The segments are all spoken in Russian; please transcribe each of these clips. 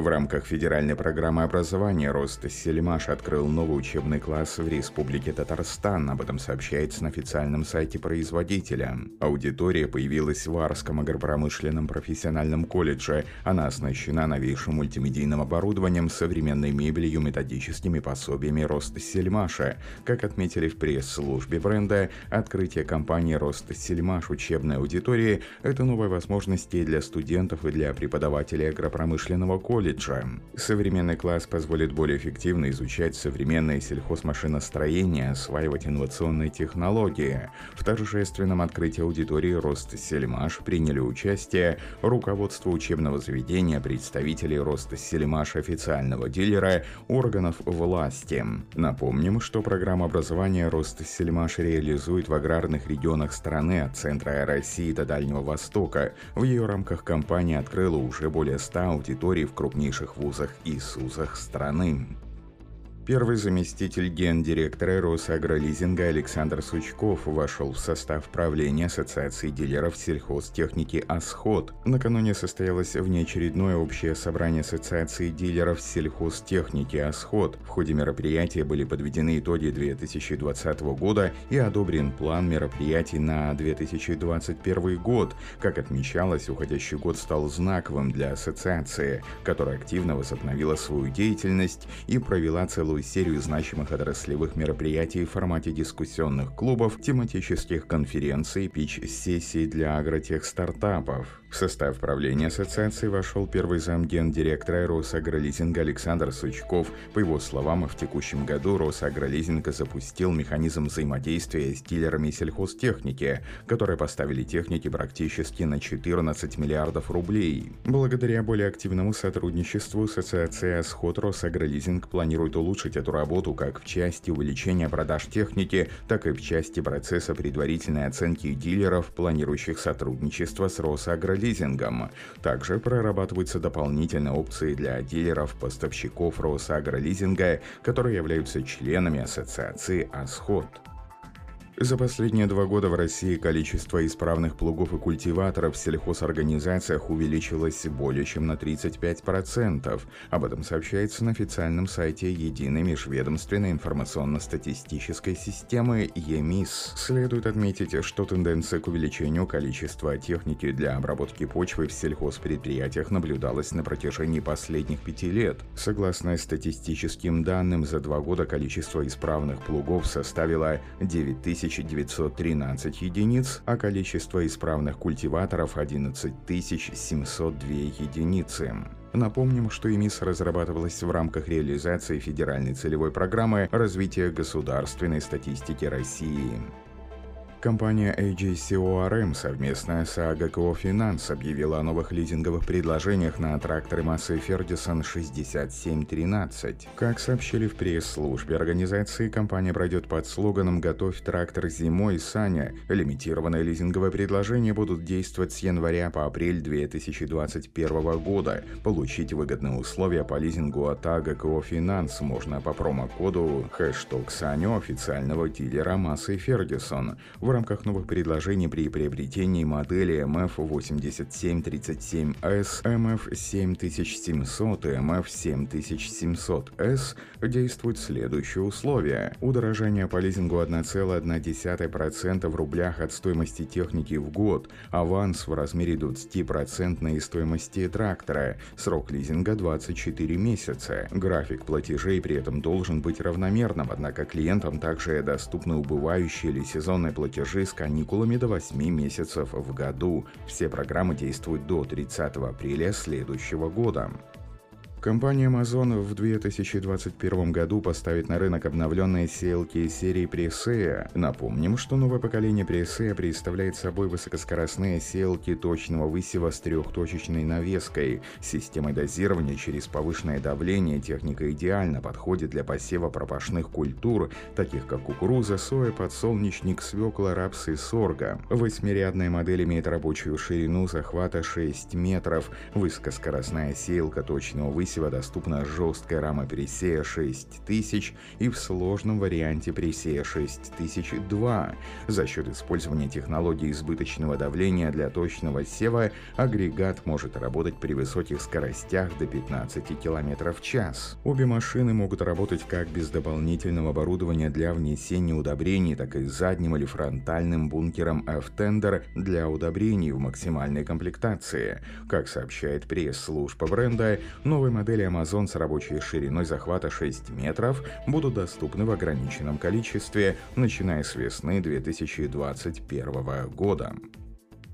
В рамках федеральной программы образования Ростсельмаш открыл новый учебный класс в Республике Татарстан. Об этом сообщается на официальном сайте производителя. Аудитория появилась в Арском агропромышленном профессиональном колледже. Она оснащена новейшим мультимедийным оборудованием, современной мебелью, методическими пособиями Ростсельмаша. Как отметили в пресс-службе бренда, открытие компании Ростсельмаш учебной аудитории – это новая возможность для студентов, и для преподавателей агропромышленного колледжа колледжа. Современный класс позволит более эффективно изучать современное сельхозмашиностроение, осваивать инновационные технологии. В торжественном открытии аудитории Рост Сельмаш приняли участие руководство учебного заведения, представители Рост Сельмаш официального дилера, органов власти. Напомним, что программа образования Рост Сельмаш реализует в аграрных регионах страны от центра России до Дальнего Востока. В ее рамках компания открыла уже более 100 аудиторий в крупных крупнейших вузах и СУЗах страны. Первый заместитель гендиректора Росагролизинга Александр Сучков вошел в состав правления Ассоциации дилеров сельхозтехники «Асход». Накануне состоялось внеочередное общее собрание Ассоциации дилеров сельхозтехники «Асход». В ходе мероприятия были подведены итоги 2020 года и одобрен план мероприятий на 2021 год. Как отмечалось, уходящий год стал знаковым для ассоциации, которая активно возобновила свою деятельность и провела целую целую серию значимых отраслевых мероприятий в формате дискуссионных клубов, тематических конференций, пич-сессий для агротех-стартапов. В состав правления ассоциации вошел первый замген директора Росагролизинга Александр Сучков. По его словам, в текущем году Росагролизинг запустил механизм взаимодействия с дилерами сельхозтехники, которые поставили техники практически на 14 миллиардов рублей. Благодаря более активному сотрудничеству Ассоциация «Сход» Росагролизинг планирует улучшить эту работу как в части увеличения продаж техники, так и в части процесса предварительной оценки дилеров, планирующих сотрудничество с Росагролизингом лизингом. Также прорабатываются дополнительные опции для дилеров-поставщиков Росагролизинга, которые являются членами ассоциации «Асход». За последние два года в России количество исправных плугов и культиваторов в сельхозорганизациях увеличилось более чем на 35%. Об этом сообщается на официальном сайте Единой межведомственной информационно-статистической системы ЕМИС. Следует отметить, что тенденция к увеличению количества техники для обработки почвы в сельхозпредприятиях наблюдалась на протяжении последних пяти лет. Согласно статистическим данным, за два года количество исправных плугов составило 9000 1913 единиц, а количество исправных культиваторов 11 702 единицы. Напомним, что ИМИС разрабатывалась в рамках реализации федеральной целевой программы развития государственной статистики России. Компания AGCORM совместно с АГКО Финанс объявила о новых лизинговых предложениях на тракторы массы Ferguson 6713. Как сообщили в пресс-службе организации, компания пройдет под слоганом «Готовь трактор зимой, Саня». Лимитированные лизинговые предложения будут действовать с января по апрель 2021 года. Получить выгодные условия по лизингу от АГКО Финанс можно по промокоду хэштег Саню официального дилера массы Ferguson. В в рамках новых предложений при приобретении модели MF8737S, MF7700 и MF7700S действуют следующие условия. Удорожание по лизингу 1,1% в рублях от стоимости техники в год, аванс в размере 20% стоимости трактора, срок лизинга 24 месяца. График платежей при этом должен быть равномерным, однако клиентам также доступны убывающие или сезонные платежи платежи с каникулами до 8 месяцев в году. Все программы действуют до 30 апреля следующего года. Компания Amazon в 2021 году поставит на рынок обновленные сеялки серии Presea. Напомним, что новое поколение Presea представляет собой высокоскоростные сеялки точного высева с трехточечной навеской. Системой дозирования через повышенное давление техника идеально подходит для посева пропашных культур, таких как кукуруза, соя, подсолнечник, свекла, рапс и сорга. Восьмирядная модель имеет рабочую ширину захвата 6 метров, высокоскоростная сеялка точного высева высева доступна жесткая рама Пересея 6000 и в сложном варианте Пересея 6002. За счет использования технологии избыточного давления для точного сева агрегат может работать при высоких скоростях до 15 км в час. Обе машины могут работать как без дополнительного оборудования для внесения удобрений, так и задним или фронтальным бункером F-Tender для удобрений в максимальной комплектации. Как сообщает пресс-служба бренда, новые модели Amazon с рабочей шириной захвата 6 метров будут доступны в ограниченном количестве, начиная с весны 2021 года.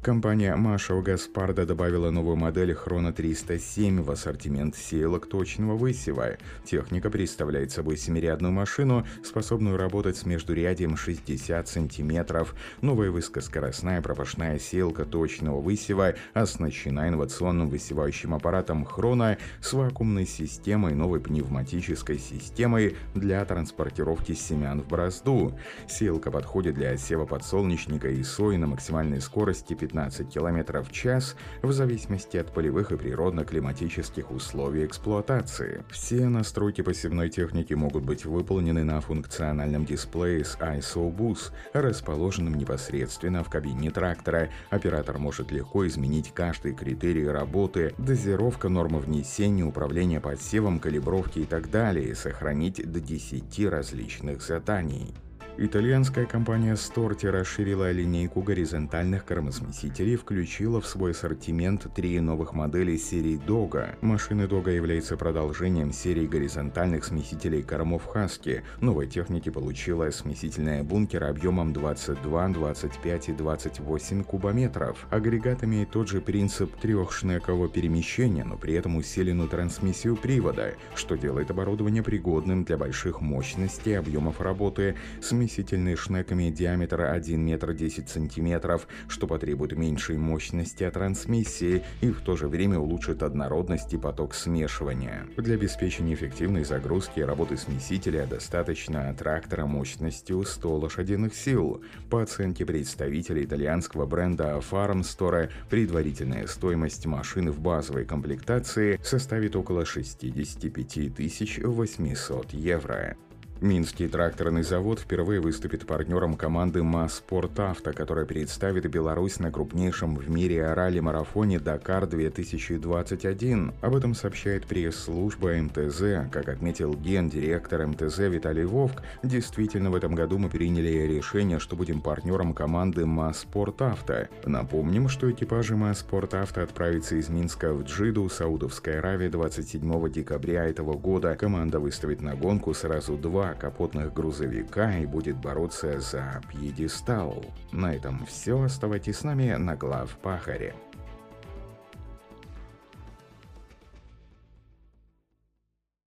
Компания Машева Гаспарда добавила новую модель Хрона 307 в ассортимент сеялок точного высева. Техника представляет собой семирядную машину, способную работать с междурядием 60 см. Новая высокоскоростная пропашная сеялка точного высева оснащена инновационным высевающим аппаратом Хрона с вакуумной системой новой пневматической системой для транспортировки семян в борозду. Сеялка подходит для сева подсолнечника и сои на максимальной скорости 15 15 км в час в зависимости от полевых и природно-климатических условий эксплуатации. Все настройки посевной техники могут быть выполнены на функциональном дисплее с ISO Bus, расположенном непосредственно в кабине трактора. Оператор может легко изменить каждый критерий работы, дозировка, нормы внесения, управление подсевом, калибровки и так далее, сохранить до 10 различных заданий. Итальянская компания Storti расширила линейку горизонтальных кормосмесителей и включила в свой ассортимент три новых модели серии Dога. Машины Dога являются продолжением серии горизонтальных смесителей кормов Хаски. Новой техники получила смесительная бункер объемом 22, 25 и 28 кубометров. Агрегат имеет тот же принцип трехшнекового перемещения, но при этом усиленную трансмиссию привода, что делает оборудование пригодным для больших мощностей объемов работы. Смеситель смесительные шнеками диаметра 1 метр 10 сантиметров, что потребует меньшей мощности от трансмиссии и в то же время улучшит однородность и поток смешивания. Для обеспечения эффективной загрузки и работы смесителя достаточно трактора мощностью 100 лошадиных сил. По оценке представителя итальянского бренда Farmstore, предварительная стоимость машины в базовой комплектации составит около 65 800 евро. Минский тракторный завод впервые выступит партнером команды МАЗ Авто, которая представит Беларусь на крупнейшем в мире ралли-марафоне «Дакар-2021». Об этом сообщает пресс-служба МТЗ. Как отметил гендиректор МТЗ Виталий Вовк, действительно в этом году мы приняли решение, что будем партнером команды МАЗ Авто. Напомним, что экипажи МАЗ Авто отправятся из Минска в Джиду, Саудовская Аравия 27 декабря этого года. Команда выставит на гонку сразу два капотных грузовика и будет бороться за пьедестал. На этом все. Оставайтесь с нами на глав Пахаре.